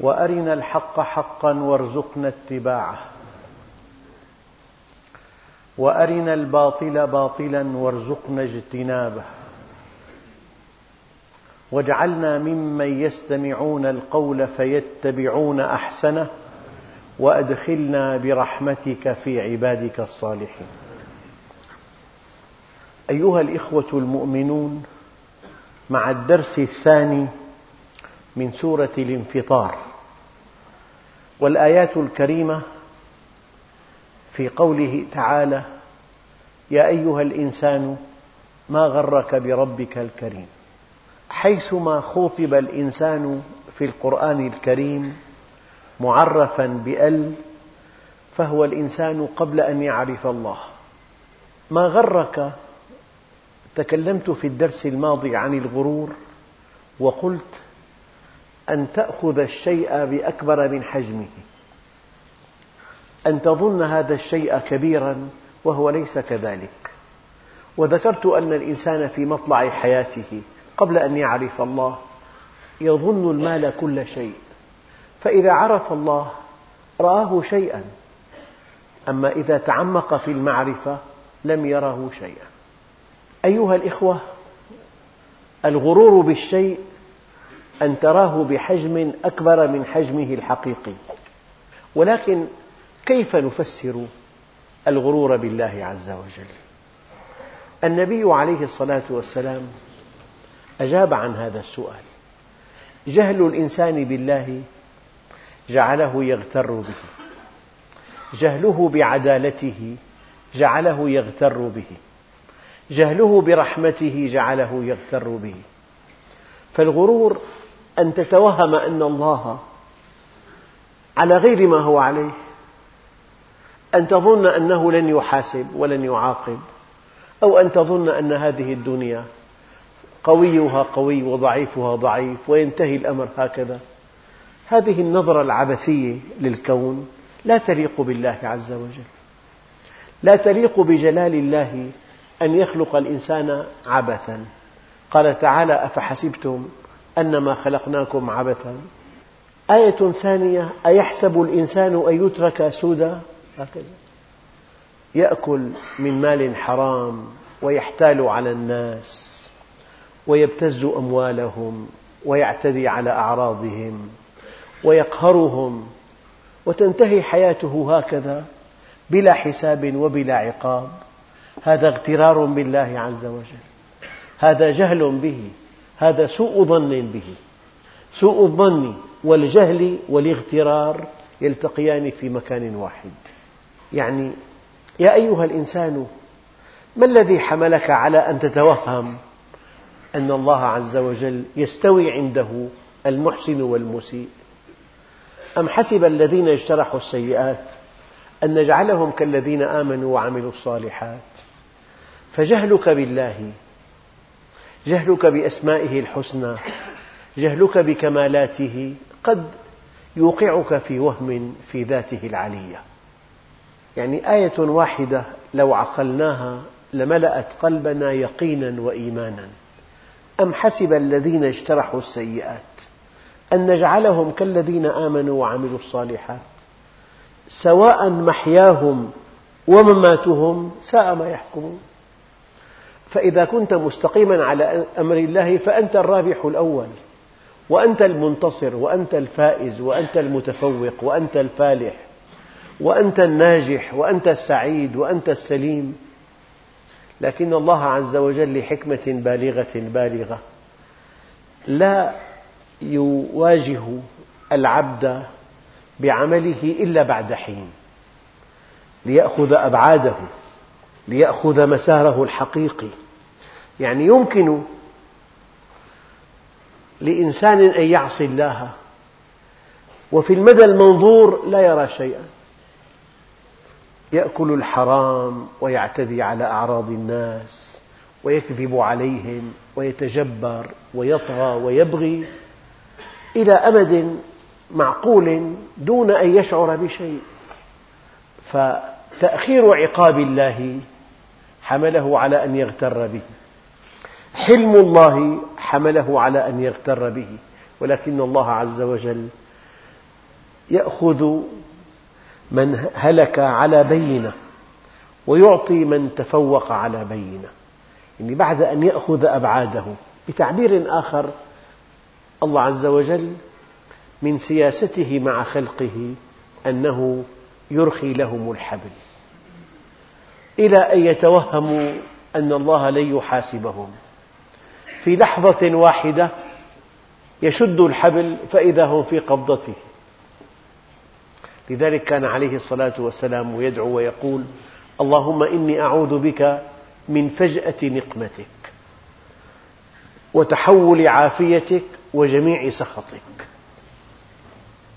وأرنا الحق حقا وارزقنا اتباعه. وأرنا الباطل باطلا وارزقنا اجتنابه. واجعلنا ممن يستمعون القول فيتبعون أحسنه وأدخلنا برحمتك في عبادك الصالحين. أيها الإخوة المؤمنون مع الدرس الثاني من سورة الانفطار. والآيات الكريمة في قوله تعالى يا أيها الإنسان ما غرك بربك الكريم. حيثما خوطب الإنسان في القرآن الكريم معرفا بأل فهو الإنسان قبل أن يعرف الله. ما غرك؟ تكلمت في الدرس الماضي عن الغرور وقلت أن تأخذ الشيء بأكبر من حجمه. أن تظن هذا الشيء كبيرا وهو ليس كذلك. وذكرت أن الإنسان في مطلع حياته قبل أن يعرف الله يظن المال كل شيء. فإذا عرف الله رآه شيئا. أما إذا تعمق في المعرفة لم يره شيئا. أيها الإخوة الغرور بالشيء أن تراه بحجم أكبر من حجمه الحقيقي. ولكن كيف نفسر الغرور بالله عز وجل؟ النبي عليه الصلاة والسلام أجاب عن هذا السؤال. جهل الإنسان بالله جعله يغتر به. جهله بعدالته جعله يغتر به. جهله برحمته جعله يغتر به. فالغرور أن تتوهم أن الله على غير ما هو عليه. أن تظن أنه لن يحاسب ولن يعاقب أو أن تظن أن هذه الدنيا قويها قوي وضعيفها ضعيف وينتهي الأمر هكذا. هذه النظرة العبثية للكون لا تليق بالله عز وجل. لا تليق بجلال الله أن يخلق الإنسان عبثا. قال تعالى أفحسبتم أنما خلقناكم عبثا. آية ثانية أيحسب الإنسان أن يترك سدى هكذا. يأكل من مال حرام ويحتال على الناس ويبتز أموالهم ويعتدي على أعراضهم ويقهرهم وتنتهي حياته هكذا بلا حساب وبلا عقاب. هذا اغترار بالله عز وجل. هذا جهل به. هذا سوء ظن به. سوء الظن والجهل والاغترار يلتقيان في مكان واحد. يعني يا أيها الإنسان ما الذي حملك على أن تتوهم أن الله عز وجل يستوي عنده المحسن والمسيء؟ أم حسب الذين اجترحوا السيئات أن نجعلهم كالذين آمنوا وعملوا الصالحات؟ فجهلك بالله جهلك بأسمائه الحسنى جهلك بكمالاته قد يوقعك في وهم في ذاته العلية. يعني آية واحدة لو عقلناها لملأت قلبنا يقينا وإيمانا. أم حسب الذين اجترحوا السيئات أن نجعلهم كالذين آمنوا وعملوا الصالحات؟ سواء محياهم ومماتهم ساء ما يحكمون. فإذا كنت مستقيما على أمر الله فأنت الرابح الأول وأنت المنتصر وأنت الفائز وأنت المتفوق وأنت الفالح وأنت الناجح وأنت السعيد وأنت السليم. لكن الله عز وجل لحكمة بالغة بالغة لا يواجه العبد بعمله إلا بعد حين ليأخذ أبعاده ليأخذ مساره الحقيقي. يعني يمكن لإنسان أن يعصي الله. وفي المدى المنظور لا يرى شيئا. يأكل الحرام ويعتدي على أعراض الناس ويكذب عليهم ويتجبر ويطغى ويبغي إلى أمد معقول دون أن يشعر بشيء. فتأخير عقاب الله حمله على أن يغتر به. حلم الله حمله على أن يغتر به ولكن الله عز وجل يأخذ من هلك على بينة ويعطي من تفوق على بينة. يعني بعد أن يأخذ أبعاده. بتعبير آخر الله عز وجل من سياسته مع خلقه أنه يرخي لهم الحبل إلى أن يتوهموا أن الله لن يحاسبهم. في لحظة واحدة يشد الحبل فإذا هم في قبضته. لذلك كان عليه الصلاة والسلام يدعو ويقول اللهم إني أعوذ بك من فجأة نقمتك وتحول عافيتك وجميع سخطك.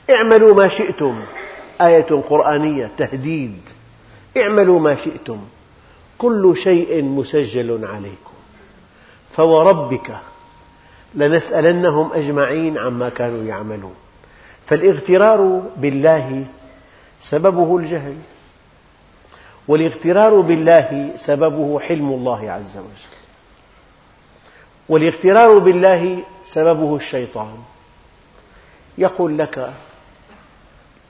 اعملوا ما شئتم آية قرآنية تهديد. اعملوا ما شئتم كل شيء مسجل عليكم. فوربك لنسألنهم أجمعين عما كانوا يعملون. فالاغترار بالله سببه الجهل والاغترار بالله سببه حلم الله عز وجل والاغترار بالله سببه الشيطان. يقول لك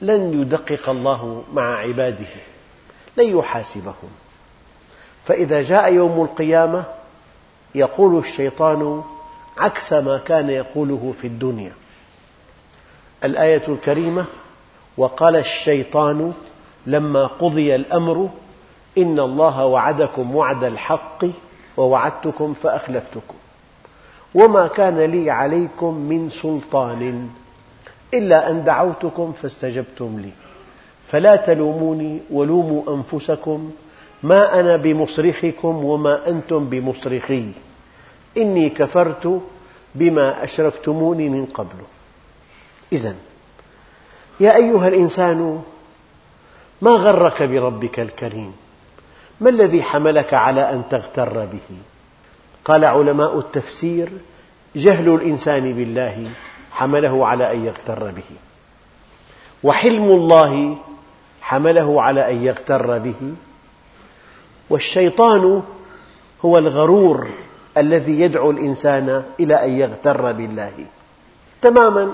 لن يدقق الله مع عباده لن يحاسبهم. فإذا جاء يوم القيامة يقول الشيطان عكس ما كان يقوله في الدنيا. الآية الكريمة وقال الشيطان لما قضي الأمر إن الله وعدكم وعد الحق ووعدتكم فأخلفتكم. وما كان لي عليكم من سلطان إلا أن دعوتكم فاستجبتم لي. فلا تلوموني ولوموا أنفسكم ما أنا بمصرخكم وما أنتم بمصرخي. إني كفرت بما أشركتموني من قبل. إذا يا أيها الإنسان ما غرك بربك الكريم؟ ما الذي حملك على أن تغتر به؟ قال علماء التفسير جهل الإنسان بالله حمله على أن يغتر به. وحلم الله حمله على أن يغتر به. والشيطان هو الغرور الذي يدعو الإنسان إلى أن يغتر بالله. تماما.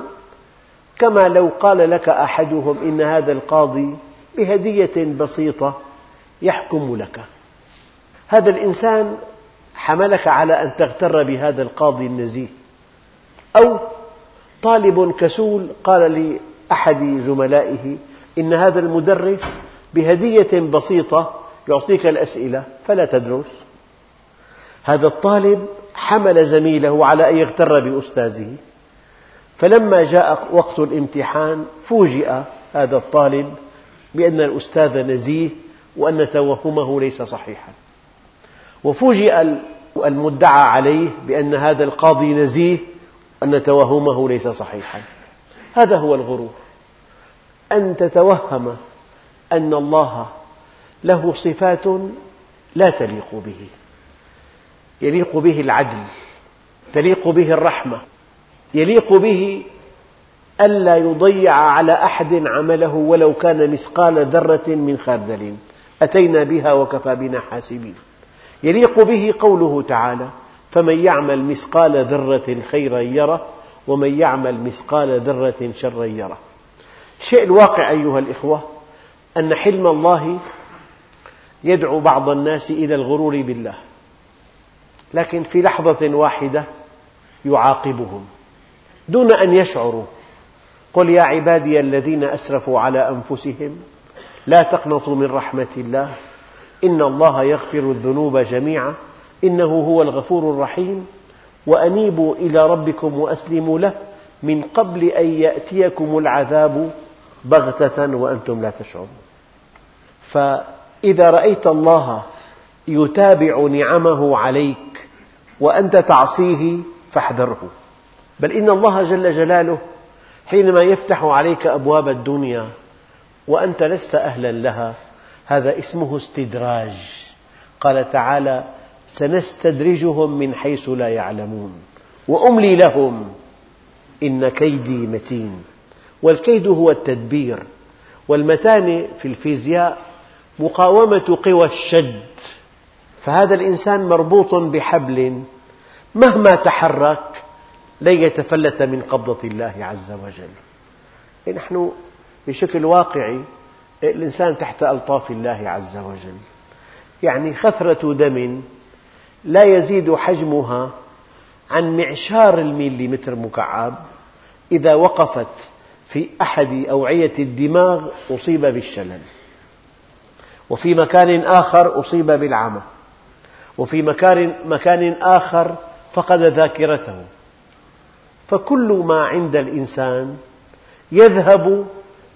كما لو قال لك أحدهم إن هذا القاضي بهدية بسيطة يحكم لك. هذا الإنسان حملك على أن تغتر بهذا القاضي النزيه. أو طالب كسول قال لأحد زملائه إن هذا المدرس بهدية بسيطة يعطيك الأسئلة فلا تدرس. هذا الطالب حمل زميله على أن يغتر بأستاذه. فلما جاء وقت الامتحان فوجئ هذا الطالب بأن الأستاذ نزيه وأن توهمه ليس صحيحا. وفوجئ المدعى عليه بأن هذا القاضي نزيه وأن توهمه ليس صحيحا. هذا هو الغرور. أن تتوهم أن الله له صفات لا تليق به. يليق به العدل تليق به الرحمة يليق به ألا يضيع على أحد عمله ولو كان مثقال ذرة من خردل. أتينا بها وكفى بنا حاسبين. يليق به قوله تعالى فمن يعمل مثقال ذرة خيرا يره ومن يعمل مثقال ذرة شرا يره. الشيء الواقع أيها الإخوة أن حلم الله يدعو بعض الناس إلى الغرور بالله. لكن في لحظة واحدة يعاقبهم دون أن يشعروا. قل يا عبادي الذين أسرفوا على أنفسهم لا تقنطوا من رحمة الله. إن الله يغفر الذنوب جميعا. إنه هو الغفور الرحيم. وأنيبوا إلى ربكم وأسلموا له من قبل أن يأتيكم العذاب بغتة وأنتم لا تشعرون. فإذا رأيت الله يتابع نعمه عليك وأنت تعصيه فاحذره. بل إن الله جل جلاله حينما يفتح عليك أبواب الدنيا وأنت لست أهلا لها هذا اسمه استدراج. قال تعالى سنستدرجهم من حيث لا يعلمون وأملي لهم إن كيدي متين. والكيد هو التدبير والمتانة في الفيزياء مقاومة قوى الشد. فهذا الإنسان مربوط بحبل. مهما تحرك لن يتفلت من قبضة الله عز وجل. نحن بشكل واقعي الإنسان تحت ألطاف الله عز وجل. يعني خثرة دم لا يزيد حجمها عن معشار الميليمتر مكعب إذا وقفت في أحد أوعية الدماغ أصيب بالشلل. وفي مكان آخر أصيب بالعمى. وفي مكان آخر فقد ذاكرته. فكل ما عند الإنسان يذهب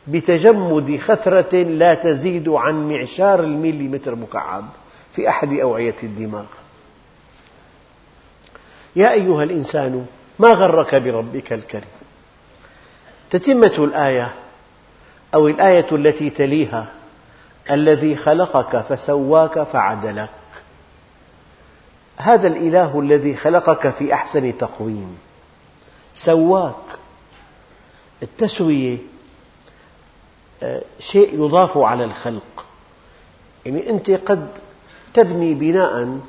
بتجمد خثرة لا تزيد عن معشار الميليمتر مكعب في أحد أوعية الدماغ. يا أيها الإنسان ما غرك بربك الكريم؟ تتمة الآية أو الآية التي تليها الذي خلقك فسواك فعدلك. هذا الإله الذي خلقك في أحسن تقويم. سواك. التسوية آه، شيء يضاف على الخلق. يعني أنت قد تبني بناء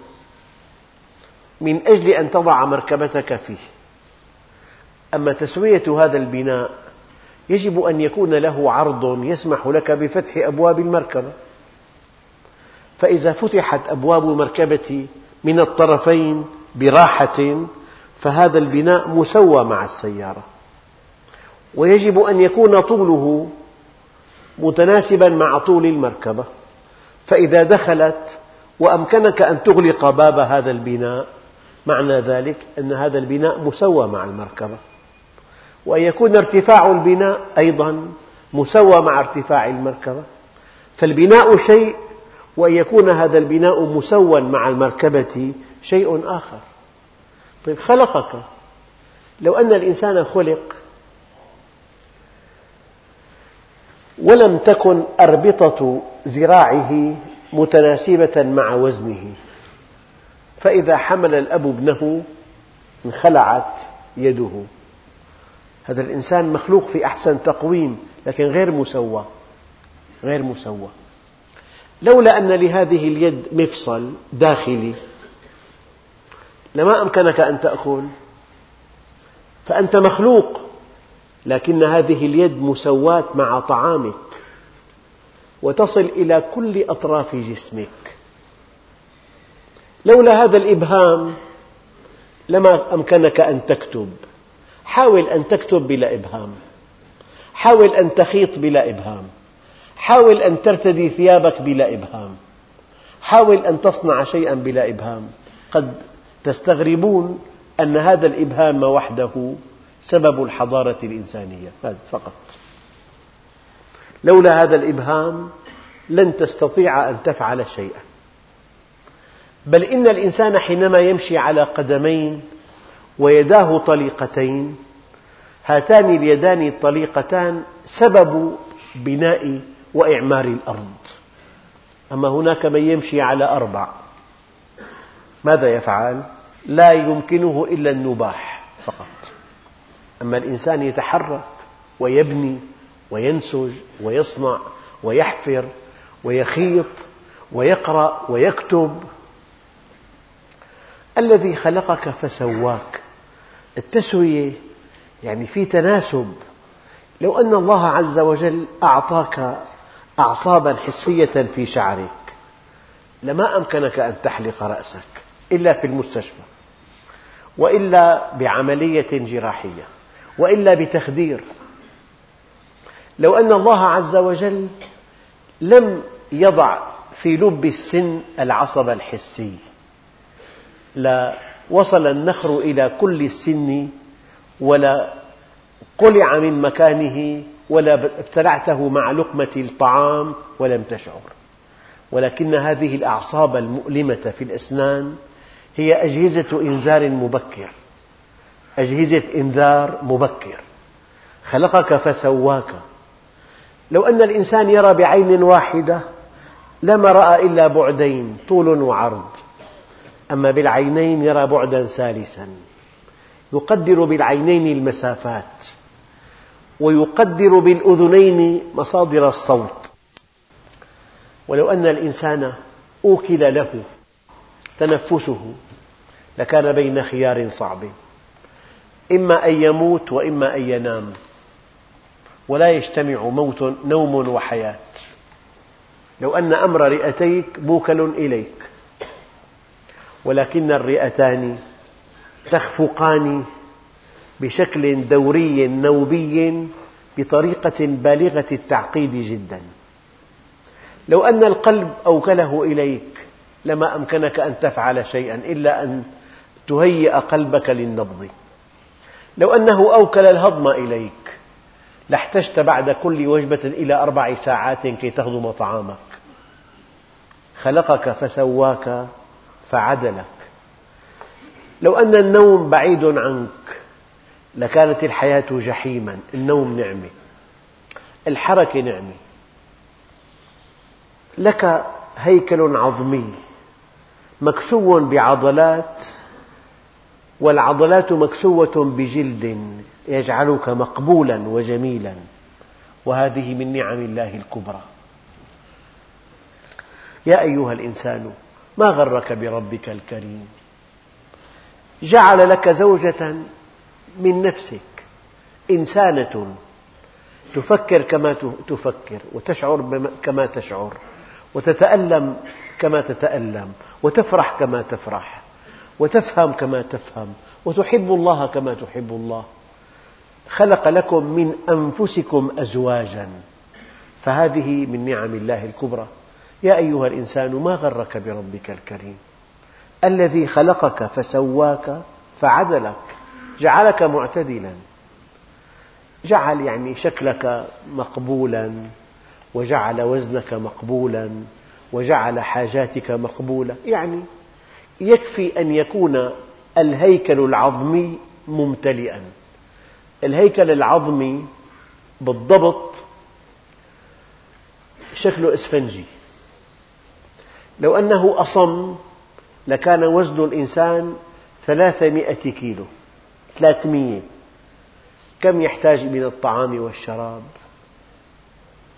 من أجل أن تضع مركبتك فيه. أما تسوية هذا البناء يجب أن يكون له عرض يسمح لك بفتح أبواب المركبة. فإذا فتحت أبواب المركبة من الطرفين براحة فهذا البناء مسوى مع السيارة. ويجب أن يكون طوله متناسبا مع طول المركبة. فإذا دخلت وأمكنك أن تغلق باب هذا البناء معنى ذلك أن هذا البناء مسوى مع المركبة. وأن يكون ارتفاع البناء أيضا مسوى مع ارتفاع المركبة. فالبناء شيء وأن يكون هذا البناء مسوى مع المركبة شيء آخر. طيب خلقك. لو أن الإنسان خلق ولم تكن أربطة ذراعه متناسبة مع وزنه فإذا حمل الأب ابنه انخلعت يده. هذا الإنسان مخلوق في أحسن تقويم لكن غير مسوى غير مسوى. لولا أن لهذه اليد مفصل داخلي لما أمكنك أن تأكل؟ فأنت مخلوق لكن هذه اليد مسواة مع طعامك وتصل إلى كل أطراف جسمك. لولا هذا الإبهام لما أمكنك أن تكتب؟ حاول أن تكتب بلا إبهام. حاول أن تخيط بلا إبهام. حاول أن ترتدي ثيابك بلا إبهام. حاول أن تصنع شيئا بلا إبهام. قد تستغربون أن هذا الإبهام وحده سبب الحضارة الإنسانية. هذا فقط. لولا هذا الإبهام لن تستطيع أن تفعل شيئا. بل إن الإنسان حينما يمشي على قدمين ويداه طليقتين. هاتان اليدان الطليقتان سبب بناء وإعمار الأرض. أما هناك من يمشي على أربع. ماذا يفعل؟ لا يمكنه إلا النباح فقط. أما الإنسان يتحرك ويبني وينسج ويصنع ويحفر ويخيط ويقرأ ويكتب. الذي خلقك فسواك. التسوية يعني في تناسب. لو أن الله عز وجل أعطاك أعصابا حسية في شعرك لما أمكنك أن تحلق رأسك إلا في المستشفى وإلا بعملية جراحية وإلا بتخدير. لو أن الله عز وجل لم يضع في لب السن العصب الحسي لوصل النخر إلى كل السن ولا قلع من مكانه ولا ابتلعته مع لقمة الطعام ولم تشعر. ولكن هذه الأعصاب المؤلمة في الأسنان هي أجهزة إنذار مبكر. أجهزة إنذار مبكر. خلقك فسواك. لو أن الإنسان يرى بعين واحدة لما رأى إلا بعدين طول وعرض. أما بالعينين يرى بعدا ثالثا. يقدر بالعينين المسافات ويقدر بالأذنين مصادر الصوت. ولو أن الإنسان أوكل له تنفسه لكان بين خيار صعب. إما أن يموت وإما أن ينام. ولا يجتمع موت نوم وحياة. لو أن أمر رئتيك موكل إليك. ولكن الرئتان تخفقان بشكل دوري نوبي بطريقة بالغة التعقيد جدا. لو أن القلب أوكله إليك لما أمكنك أن تفعل شيئا إلا أن تهيئ قلبك للنبض. لو أنه أوكل الهضم إليك لاحتجت بعد كل وجبة إلى أربع ساعات كي تهضم طعامك. خلقك فسواك فعدلك. لو أن النوم بعيد عنك لكانت الحياة جحيما. النوم نعمة. الحركة نعمة. لك هيكل عظمي مكسو بعضلات والعضلات مكسوة بجلد يجعلك مقبولا وجميلا. وهذه من نعم الله الكبرى. يا أيها الإنسان ما غرك بربك الكريم؟ جعل لك زوجة من نفسك إنسانة تفكر كما تفكر وتشعر كما تشعر وتتألم كما تتألم وتفرح كما تفرح وتفهم كما تفهم وتحب الله كما تحب الله. خلق لكم من أنفسكم أزواجا فهذه من نعم الله الكبرى. يا أيها الإنسان ما غرك بربك الكريم؟ الذي خلقك فسواك فعدلك جعلك معتدلا جعل يعني شكلك مقبولا وجعل وزنك مقبولا وجعل حاجاتك مقبولة يعني يكفي أن يكون الهيكل العظمي ممتلئا. الهيكل العظمي بالضبط شكله إسفنجي. لو أنه أصم لكان وزن الإنسان ثلاثمئة كيلو ثلاثمئة كم يحتاج من الطعام والشراب؟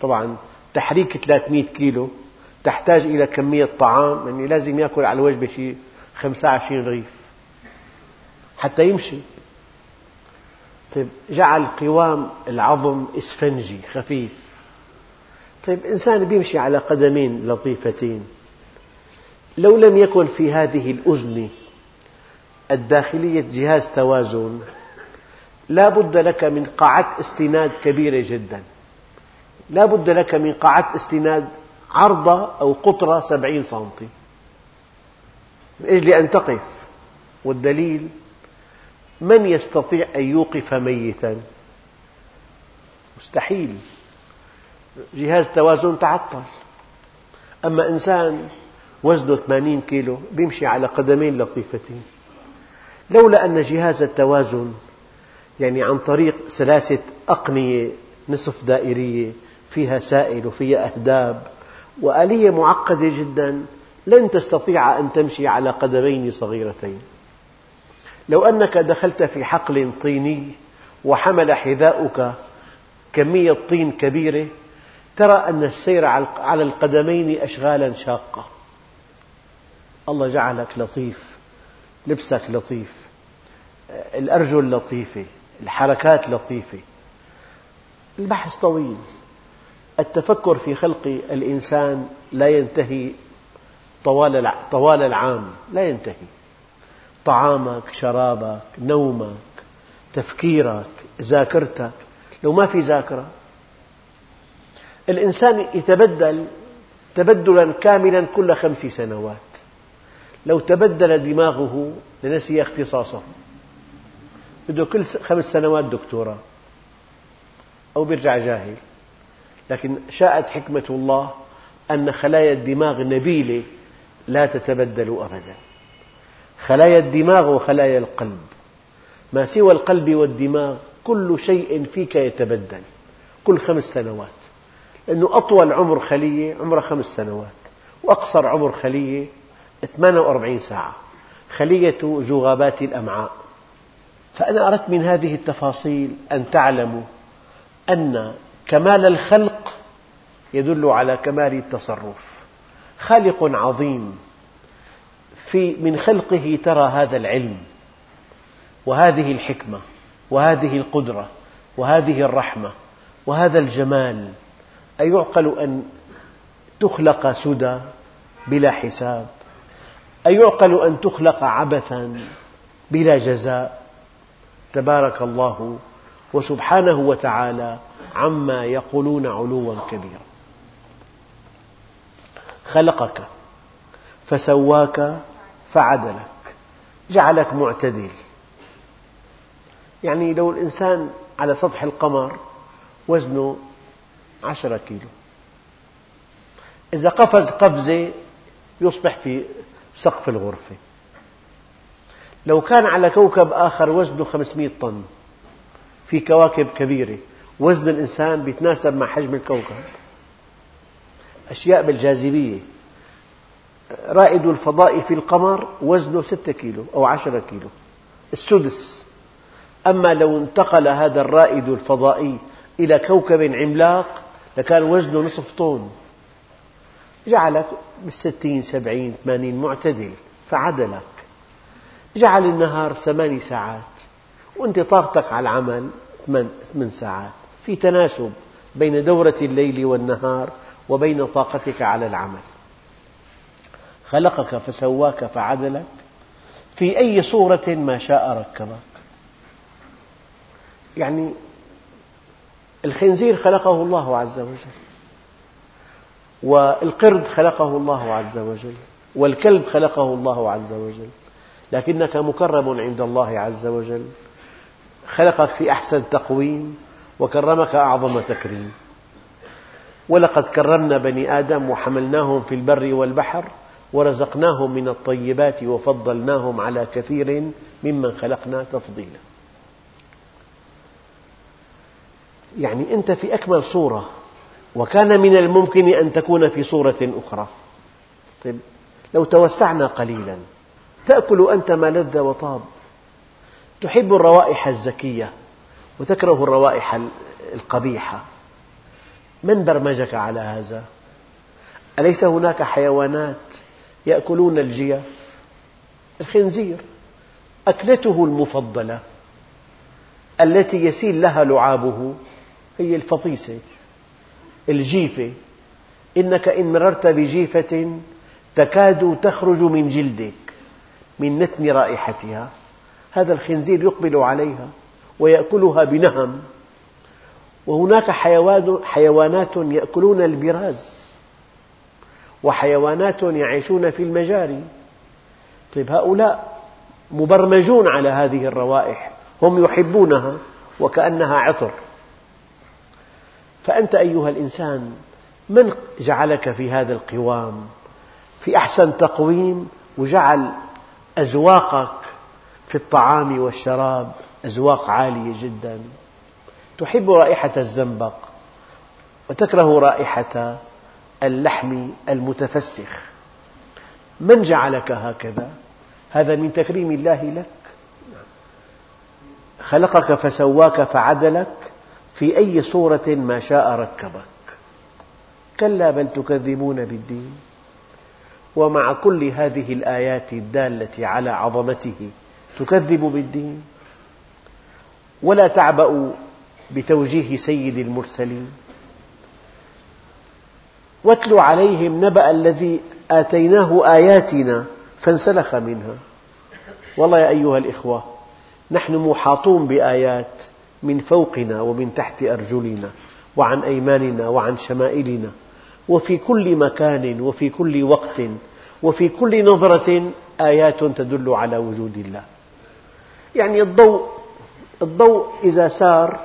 طبعا تحريك 300 كيلو تحتاج إلى كمية طعام يعني لازم يأكل على الوجبة شيء 25 رغيف حتى يمشي. طيب جعل قوام العظم إسفنجي خفيف. طيب إنسان يمشي على قدمين لطيفتين. لو لم يكن في هذه الأذن الداخلية جهاز توازن لا بد لك من قاعة استناد كبيرة جدا. لا بد لك من قاعة استناد عرضة أو قطرة سبعين سنتي. من أجل أن تقف. والدليل من يستطيع أن يوقف ميتا؟ مستحيل. جهاز توازن تعطل. أما إنسان وزنه 80 كيلو يمشي على قدمين لطيفتين. لولا أن جهاز التوازن يعني عن طريق سلاسة أقنية نصف دائرية فيها سائل وفيها أهداب وآلية معقدة جدا لن تستطيع أن تمشي على قدمين صغيرتين. لو أنك دخلت في حقل طيني وحمل حذاؤك كمية طين كبيرة ترى أن السير على القدمين أشغالا شاقة. الله جعلك لطيف لبسك لطيف الأرجل لطيفة الحركات لطيفة. البحث طويل. التفكر في خلق الإنسان لا ينتهي طوال العام لا ينتهي. طعامك شرابك نومك تفكيرك ذاكرتك لو ما في ذاكرة. الإنسان يتبدل تبدلا كاملا كل خمس سنوات. لو تبدل دماغه لنسي اختصاصه. بده كل خمس سنوات دكتوراه. أو يرجع جاهل. لكن شاءت حكمة الله أن خلايا الدماغ نبيلة لا تتبدل أبدا. خلايا الدماغ وخلايا القلب. ما سوى القلب والدماغ كل شيء فيك يتبدل. كل خمس سنوات. لأنه أطول عمر خلية عمرها خمس سنوات. وأقصر عمر خلية 48 ساعة. خلية جغابات الأمعاء. فأنا أردت من هذه التفاصيل أن تعلموا أن كمال الخلق يدل على كمال التصرف. خالق عظيم. في من خلقه ترى هذا العلم وهذه الحكمة وهذه القدرة وهذه الرحمة وهذا الجمال. أيعقل أن تخلق سدى بلا حساب؟ أيعقل أن تخلق عبثا بلا جزاء؟ تبارك الله وسبحانه وتعالى عما يقولون علوا كبيرا. خلقك فسواك فعدلك جعلك معتدل. يعني لو الإنسان على سطح القمر وزنه عشرة كيلو إذا قفز قفزة يصبح في سقف الغرفة. لو كان على كوكب آخر وزنه 500 طن في كواكب كبيرة وزن الإنسان يتناسب مع حجم الكوكب. أشياء بالجاذبية. رائد الفضاء في القمر وزنه ستة كيلو أو عشرة كيلو. السدس. أما لو انتقل هذا الرائد الفضائي إلى كوكب عملاق لكان وزنه نصف طن. جعلك بالستين سبعين ثمانين معتدل فعدلك. جعل النهار ثماني ساعات وأنت طاقتك على العمل ثمان ساعات. في تناسب بين دورة الليل والنهار وبين طاقتك على العمل. خلقك فسواك فعدلك. في أي صورة ما شاء ركبك. يعني الخنزير خلقه الله عز وجل. والقرد خلقه الله عز وجل والكلب خلقه الله عز وجل لكنك مكرم عند الله عز وجل خلقك في أحسن تقويم وكرمك أعظم تكريم. ولقد كرمنا بني آدم وحملناهم في البر والبحر ورزقناهم من الطيبات وفضلناهم على كثير ممن خلقنا تفضيلا. يعني أنت في أكمل صورة وكان من الممكن أن تكون في صورة أخرى طيب لو توسعنا قليلا تأكل أنت ما لذ وطاب تحب الروائح الزكية وتكره الروائح القبيحة من برمجك على هذا؟ أليس هناك حيوانات يأكلون الجيف؟ الخنزير أكلته المفضلة التي يسيل لها لعابه هي الفطيسة الجيفة. إنك إن مررت بجيفة تكاد تخرج من جلدك من نتن رائحتها. هذا الخنزير يقبل عليها ويأكلها بنهم. وهناك حيوانات يأكلون البراز وحيوانات يعيشون في المجاري. طيب هؤلاء مبرمجون على هذه الروائح هم يحبونها وكأنها عطر. فأنت أيها الإنسان من جعلك في هذا القوام؟ في أحسن تقويم وجعل أذواقك في الطعام والشراب أذواق عالية جدا. تحب رائحة الزنبق وتكره رائحة اللحم المتفسخ. من جعلك هكذا؟ هذا من تكريم الله لك. خلقك فسواك فعدلك. في أي صورة ما شاء ركبك. كلا بل تكذبون بالدين. ومع كل هذه الآيات الدالة على عظمته تكذب بالدين. ولا تعبأ بتوجيه سيد المرسلين. واتل عليهم نبأ الذي آتيناه آياتنا فانسلخ منها. والله يا أيها الإخوة نحن محاطون بآيات من فوقنا ومن تحت أرجلنا وعن أيماننا وعن شمائلنا وفي كل مكان وفي كل وقت وفي كل نظرة آيات تدل على وجود الله. يعني الضوء الضوء إذا سار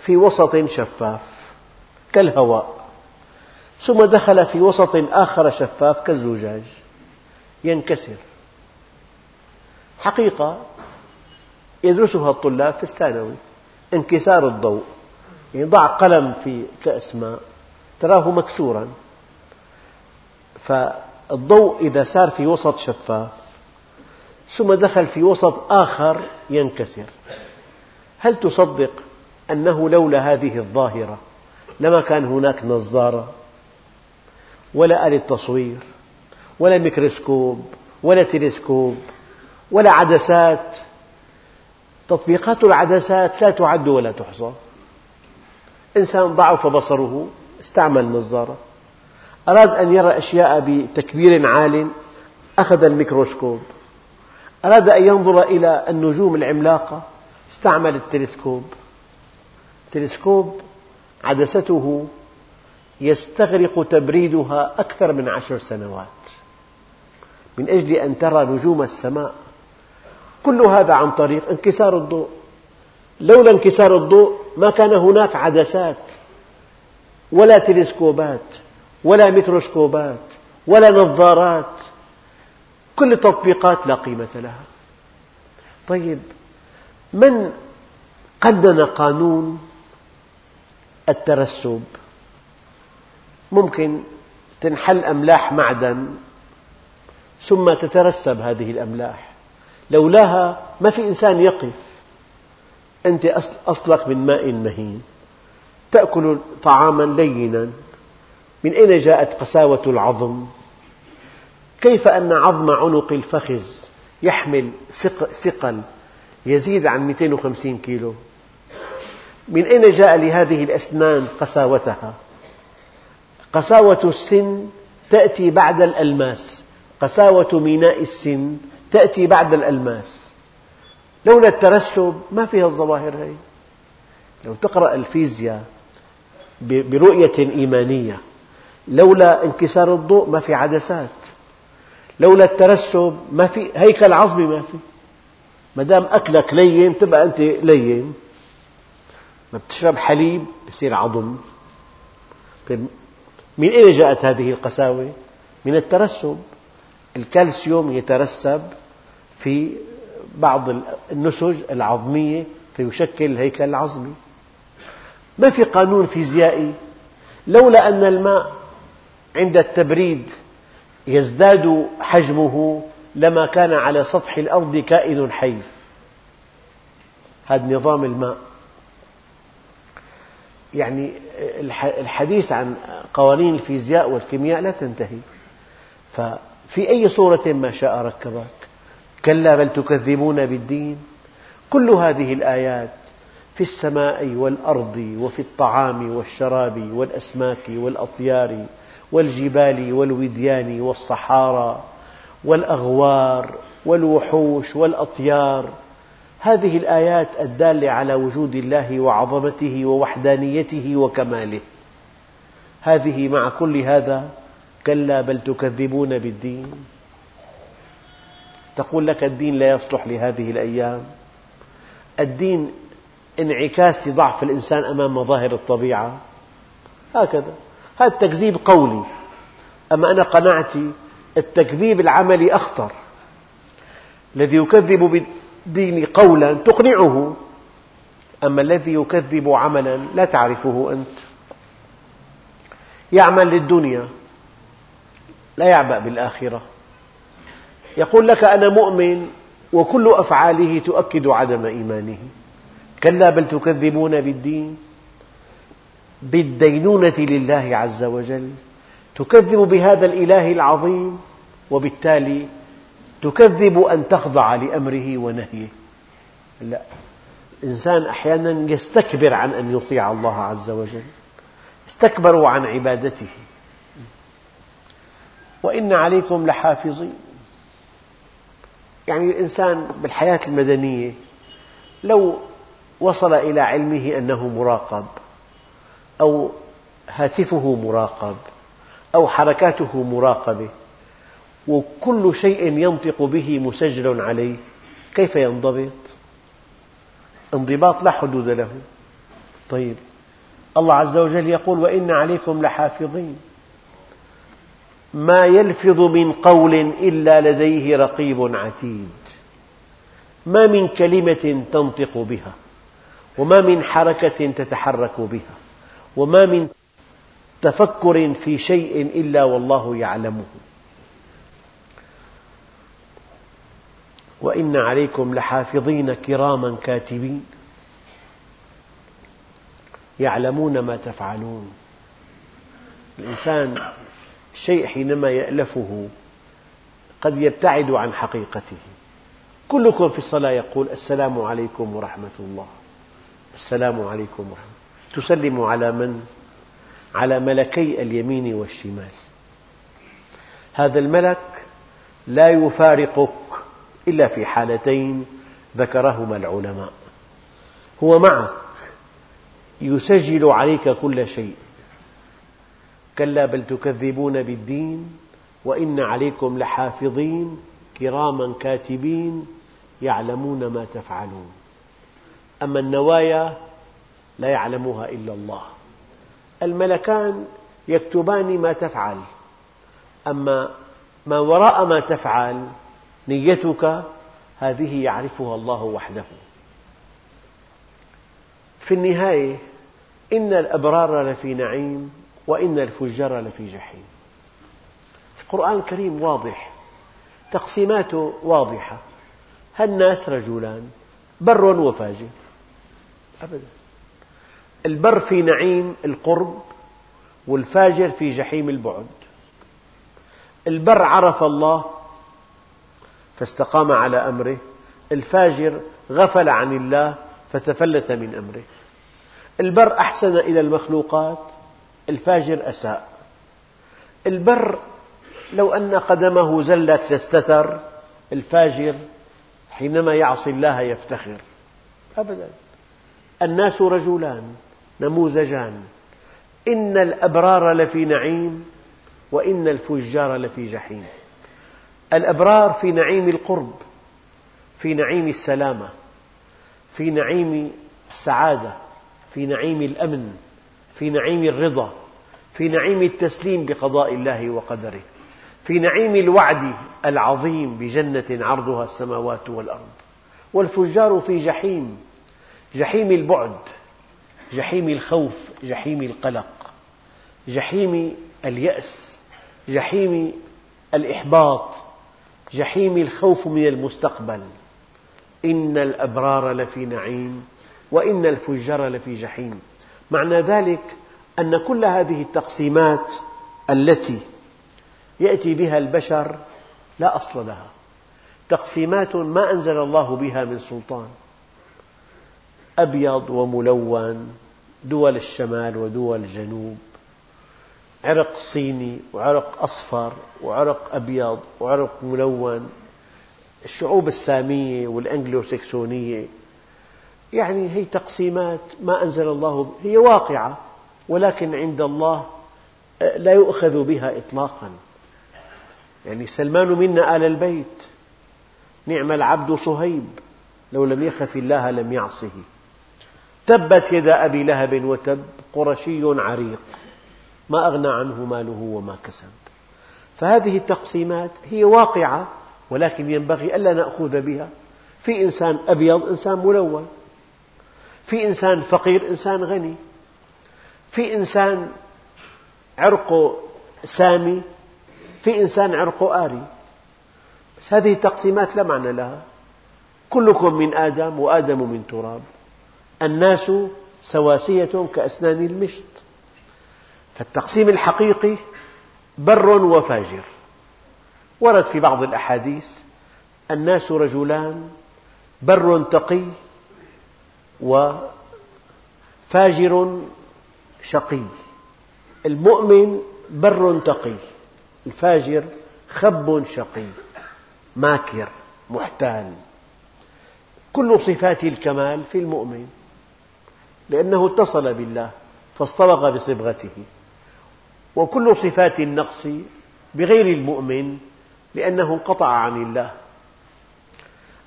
في وسط شفاف كالهواء ثم دخل في وسط آخر شفاف كالزجاج ينكسر. حقيقة يدرسها الطلاب في الثانوي. انكسار الضوء. يعني ضع قلم في كأس ماء تراه مكسورا. فالضوء إذا سار في وسط شفاف ثم دخل في وسط آخر ينكسر. هل تصدق أنه لولا هذه الظاهرة لما كان هناك نظارة؟ ولا آلة تصوير ولا ميكروسكوب ولا تلسكوب ولا عدسات تطبيقات العدسات لا تعد ولا تحصى. إنسان ضعف بصره استعمل نظارة. أراد أن يرى أشياء بتكبير عال أخذ الميكروسكوب. أراد أن ينظر إلى النجوم العملاقة استعمل التلسكوب. التلسكوب عدسته يستغرق تبريدها أكثر من عشر سنوات. من أجل أن ترى نجوم السماء. كل هذا عن طريق انكسار الضوء. لولا انكسار الضوء ما كان هناك عدسات ولا تلسكوبات ولا ميكروسكوبات ولا نظارات. كل التطبيقات لا قيمة لها. طيب من قنن قانون الترسب؟ ممكن تنحل أملاح معدن ثم تترسب هذه الأملاح. لولاها ما في إنسان يقف. أنت أصلك من ماء مهين. تأكل طعاما لينا. من أين جاءت قساوة العظم؟ كيف أن عظم عنق الفخذ يحمل ثقل يزيد عن 250 كيلو؟ من أين جاء لهذه الأسنان قساوتها؟ قساوة السن تأتي بعد الألماس. قساوة ميناء السن تأتي بعد الألماس. لولا الترسب ما فيها الظواهر هذه لو تقرأ الفيزياء برؤية إيمانية لولا انكسار الضوء ما في عدسات. لولا الترسب ما في هيكل عظمي ما في. ما دام أكلك لين تبقى أنت لين. ما بتشرب حليب بصير عظم. طيب من أين جاءت هذه القساوة؟ من الترسب. الكالسيوم يترسب في بعض النسج العظمية فيشكل الهيكل العظمي. ما في قانون فيزيائي لولا أن الماء عند التبريد يزداد حجمه لما كان على سطح الأرض كائن حي. هذا نظام الماء. يعني الحديث عن قوانين الفيزياء والكيمياء لا تنتهي. ففي أي صورة ما شاء ركبك؟ كلا بل تكذبون بالدين. كل هذه الآيات في السماء والأرض وفي الطعام والشراب والأسماك والأطيار والجبال والوديان والصحارى والأغوار والوحوش والأطيار. هذه الآيات الدالة على وجود الله وعظمته ووحدانيته وكماله. هذه مع كل هذا كلا بل تكذبون بالدين. تقول لك الدين لا يصلح لهذه الأيام. الدين انعكاس لضعف الإنسان أمام مظاهر الطبيعة. هكذا. هذا تكذيب قولي. أما أنا قناعتي التكذيب العملي أخطر. الذي يكذب بالدين قولا تقنعه. أما الذي يكذب عملا لا تعرفه أنت. يعمل للدنيا. لا يعبأ بالآخرة. يقول لك أنا مؤمن وكل أفعاله تؤكد عدم إيمانه. كلا بل تكذبون بالدين بالدينونة لله عز وجل. تكذب بهذا الإله العظيم وبالتالي تكذب أن تخضع لأمره ونهيه. لا الإنسان أحيانا يستكبر عن أن يطيع الله عز وجل استكبروا عن عبادته. وإن عليكم لحافظين. يعني الإنسان بالحياة المدنية لو وصل إلى علمه أنه مراقب أو هاتفه مراقب أو حركاته مراقبة وكل شيء ينطق به مسجل عليه كيف ينضبط؟ انضباط لا حدود له طيب الله عز وجل يقول وإن عليكم لحافظين ما يلفظ من قول إلا لديه رقيب عتيد. ما من كلمة تنطق بها وما من حركة تتحرك بها وما من تفكر في شيء إلا والله يعلمه. وإن عليكم لحافظين كراما كاتبين يعلمون ما تفعلون. الإنسان الشيء حينما يألفه قد يبتعد عن حقيقته. كلكم في الصلاة يقول السلام عليكم ورحمة الله. السلام عليكم ورحمة الله. تسلم على من؟ على ملكي اليمين والشمال. هذا الملك لا يفارقك إلا في حالتين ذكرهما العلماء. هو معك. يسجل عليك كل شيء. كلا بل تكذبون بالدين وإن عليكم لحافظين كراما كاتبين يعلمون ما تفعلون. أما النوايا لا يعلمها إلا الله. الملكان يكتبان ما تفعل. أما ما وراء ما تفعل نيتك هذه يعرفها الله وحده. في النهاية إن الأبرار لفي نعيم. وإن الفجار لفي جحيم. القرآن الكريم واضح تقسيماته واضحة. هالناس رجلان بر وفاجر. أبدا. البر في نعيم القرب والفاجر في جحيم البعد. البر عرف الله فاستقام على أمره. الفاجر غفل عن الله فتفلت من أمره. البر أحسن إلى المخلوقات. الفاجر أساء. البر لو أن قدمه زلت لاستتر الفاجر حينما يعصي الله يفتخر. أبدا. الناس رجلان نموذجان. إن الأبرار لفي نعيم وإن الفجار لفي جحيم. الأبرار في نعيم القرب في نعيم السلامة في نعيم السعادة في نعيم الأمن. في نعيم الرضا في نعيم التسليم بقضاء الله وقدره في نعيم الوعد العظيم بجنة عرضها السماوات والأرض. والفجار في جحيم جحيم البعد جحيم الخوف جحيم القلق جحيم اليأس جحيم الإحباط جحيم الخوف من المستقبل. إن الأبرار لفي نعيم وإن الفجار لفي جحيم. معنى ذلك أن كل هذه التقسيمات التي يأتي بها البشر لا أصل لها. تقسيمات ما أنزل الله بها من سلطان. أبيض وملون دول الشمال ودول الجنوب عرق صيني وعرق أصفر وعرق أبيض وعرق ملون الشعوب السامية والأنجلو سكسونية يعني هي تقسيمات ما أنزل الله هي واقعة ولكن عند الله لا يؤخذ بها إطلاقا. يعني سلمان منا آل البيت نعم العبد صهيب لو لم يخف الله لم يعصه. تبت يدا أبي لهب وتب قرشي عريق. ما أغنى عنه ماله وما كسب. فهذه التقسيمات هي واقعة ولكن ينبغي ألا نأخذ بها. في إنسان أبيض إنسان ملون. في إنسان فقير إنسان غني. في إنسان عرقه سامي. في إنسان عرقه آري بس هذه التقسيمات لا معنى لها. كلكم من آدم وآدم من تراب. الناس سواسية كأسنان المشط. فالتقسيم الحقيقي بر وفاجر. ورد في بعض الأحاديث الناس رجلان بر تقي وفاجر شقي. المؤمن بر تقي الفاجر خب شقي ماكر محتال. كل صفات الكمال في المؤمن لأنه اتصل بالله فاصطبغ بصبغته. وكل صفات النقص بغير المؤمن لأنه انقطع عن الله.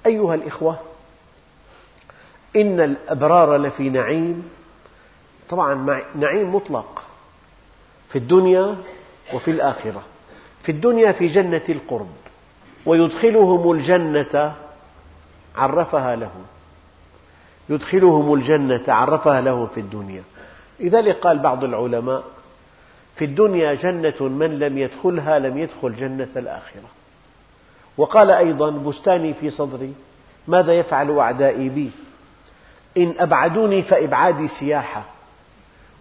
أيها الإخوة إن الأبرار لفي نعيم. طبعا نعيم مطلق في الدنيا وفي الآخرة. في الدنيا في جنة القرب ويدخلهم الجنة عرفها لهم. يدخلهم الجنة عرفها لهم في الدنيا. لذلك قال بعض العلماء في الدنيا جنة من لم يدخلها لم يدخل جنة الآخرة. وقال أيضا بستاني في صدري ماذا يفعل أعدائي بي؟ إن أبعدوني فإبعادي سياحة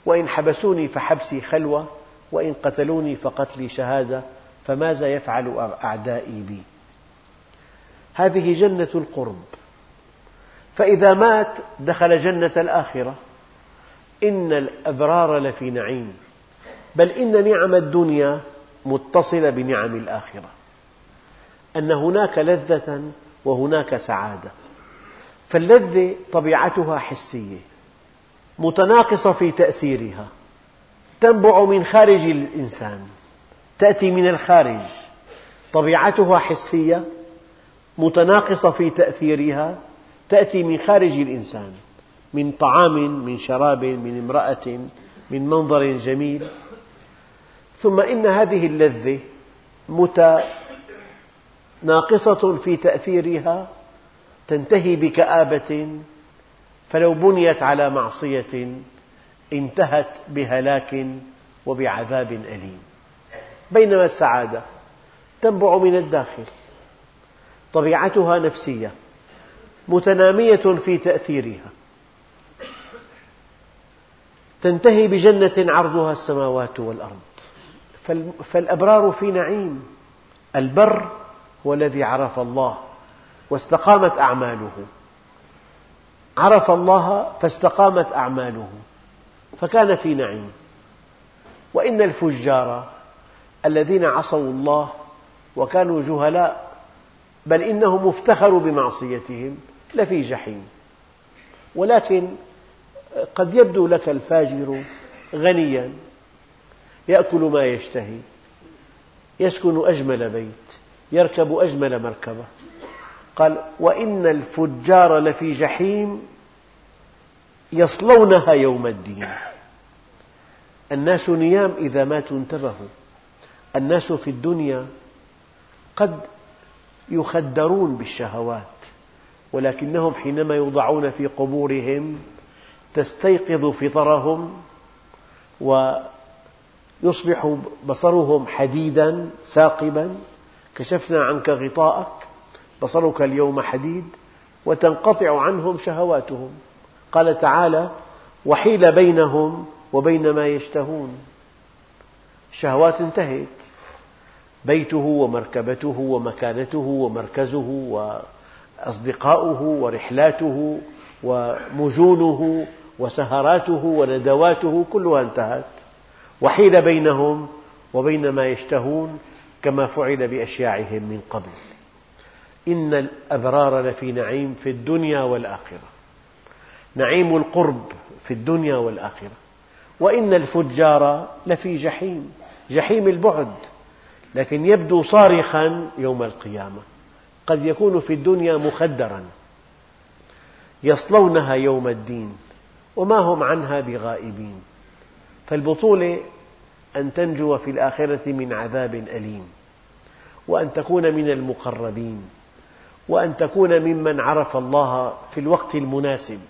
وإن حبسوني فحبسي خلوة وإن قتلوني فقتلي شهادة فماذا يفعل أعدائي بي؟ هذه جنة القرب. فإذا مات دخل جنة الآخرة. إن الأبرار لفي نعيم. بل إن نعم الدنيا متصلة بنعم الآخرة. أن هناك لذة وهناك سعادة. فاللذة طبيعتها حسية متناقصة في تأثيرها تنبع من خارج الإنسان تأتي من الخارج. طبيعتها حسية متناقصة في تأثيرها تأتي من خارج الإنسان من طعام من شراب من امرأة من منظر جميل. ثم إن هذه اللذة متناقصة في تأثيرها تنتهي بكآبة فلو بنيت على معصية انتهت بهلاك وبعذاب أليم. بينما السعادة تنبع من الداخل طبيعتها نفسية متنامية في تأثيرها. تنتهي بجنة عرضها السماوات والأرض. فالأبرار في نعيم البر هو الذي عرف الله. واستقامت أعماله. عرف الله فاستقامت أعماله. فكان في نعيم. وإن الفجار الذين عصوا الله وكانوا جهلاء بل إنهم افتخروا بمعصيتهم لفي جحيم. ولكن قد يبدو لك الفاجر غنيا يأكل ما يشتهي يسكن أجمل بيت يركب أجمل مركبة. قال وإن الفجار لفي جحيم يصلونها يوم الدين. الناس نيام إذا ماتوا انتبهوا. الناس في الدنيا قد يخدرون بالشهوات ولكنهم حينما يوضعون في قبورهم تستيقظ فطرهم ويصبح بصرهم حديدا ثاقبا كشفنا عنك غطاءك. بصرك اليوم حديد وتنقطع عنهم شهواتهم. قال تعالى وحيل بينهم وبين ما يشتهون. الشهوات انتهت. بيته ومركبته ومكانته ومركزه وأصدقاؤه ورحلاته ومجونه وسهراته وندواته كلها انتهت. وحيل بينهم وبين ما يشتهون كما فعل بأشياعهم من قبل. إن الأبرار لفي نعيم في الدنيا والآخرة. نعيم القرب في الدنيا والآخرة. وإن الفجار لفي جحيم جحيم البعد لكن يبدو صارخا يوم القيامة. قد يكون في الدنيا مخدرا يصلونها يوم الدين وما هم عنها بغائبين. فالبطولة أن تنجو في الآخرة من عذاب أليم وأن تكون من المقربين. وأن تكون ممن عرف الله في الوقت المناسب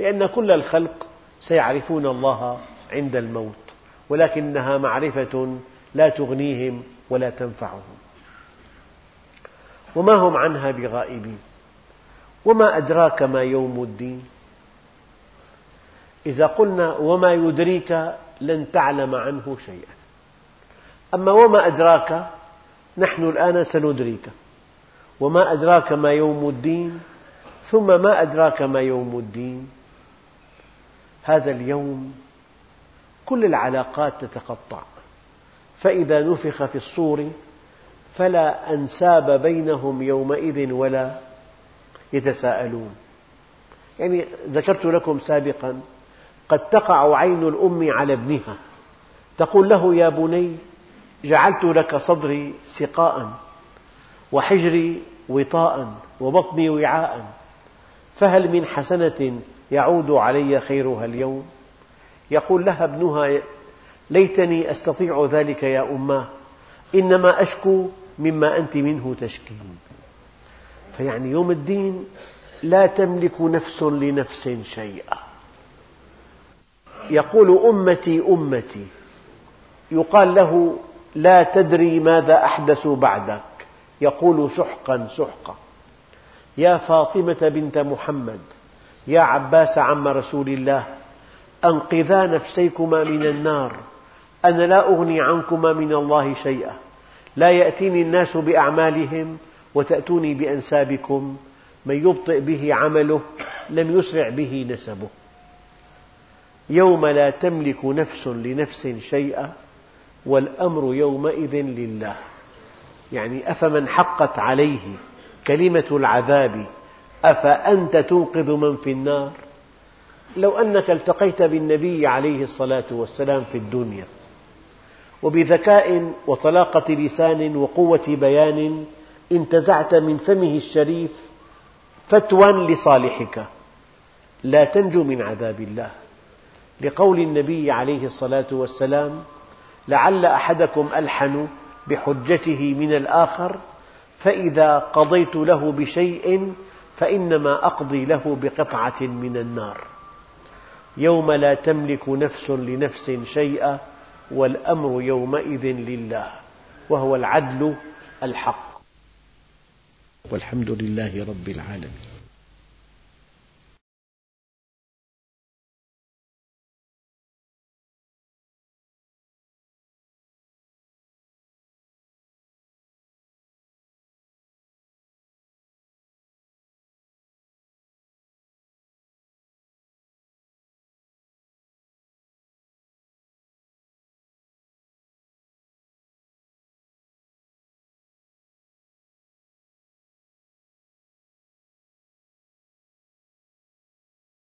لأن كل الخلق سيعرفون الله عند الموت ولكنها معرفة لا تغنيهم ولا تنفعهم. وما هم عنها بغائبين؟ وما أدراك ما يوم الدين؟ إذا قلنا وما يدريك لن تعلم عنه شيئا. أما وما أدراك نحن الآن سندريك. وما أدراك ما يوم الدين ثم ما أدراك ما يوم الدين. هذا اليوم كل العلاقات تتقطع. فإذا نفخ في الصور فلا أنساب بينهم يومئذ ولا يتساءلون. يعني ذكرت لكم سابقا قد تقع عين الأم على ابنها تقول له يا بني جعلت لك صدري سقاء. وحجري وطاء وبطني وعاء فهل من حسنة يعود علي خيرها اليوم؟ يقول لها ابنها ليتني أستطيع ذلك يا أماه إنما أشكو مما أنت منه تشكين فيعني يوم الدين لا تملك نفس لنفس شيئا. يقول أمتي أمتي يقال له لا تدري ماذا أحدثوا بعدك. يقول سحقا سحقا. يا فاطمة بنت محمد يا عباس عم رسول الله أنقذا نفسيكما من النار. أنا لا أغني عنكما من الله شيئا. لا يأتيني الناس بأعمالهم وتأتوني بأنسابكم. من يبطئ به عمله لم يسرع به نسبه. يوم لا تملك نفس لنفس شيئا والأمر يومئذ لله. يعني أفمن حقت عليه كلمة العذاب أفأنت تنقذ من في النار؟ لو أنك التقيت بالنبي عليه الصلاة والسلام في الدنيا وبذكاء وطلاقة لسان وقوة بيان انتزعت من فمه الشريف فتوى لصالحك. لا تنجو من عذاب الله. لقول النبي عليه الصلاة والسلام لعل أحدكم ألحن بحجته من الآخر فإذا قضيت له بشيء فإنما أقضي له بقطعة من النار. يوم لا تملك نفس لنفس شيئا والأمر يومئذ لله وهو العدل الحق. والحمد لله رب العالمين.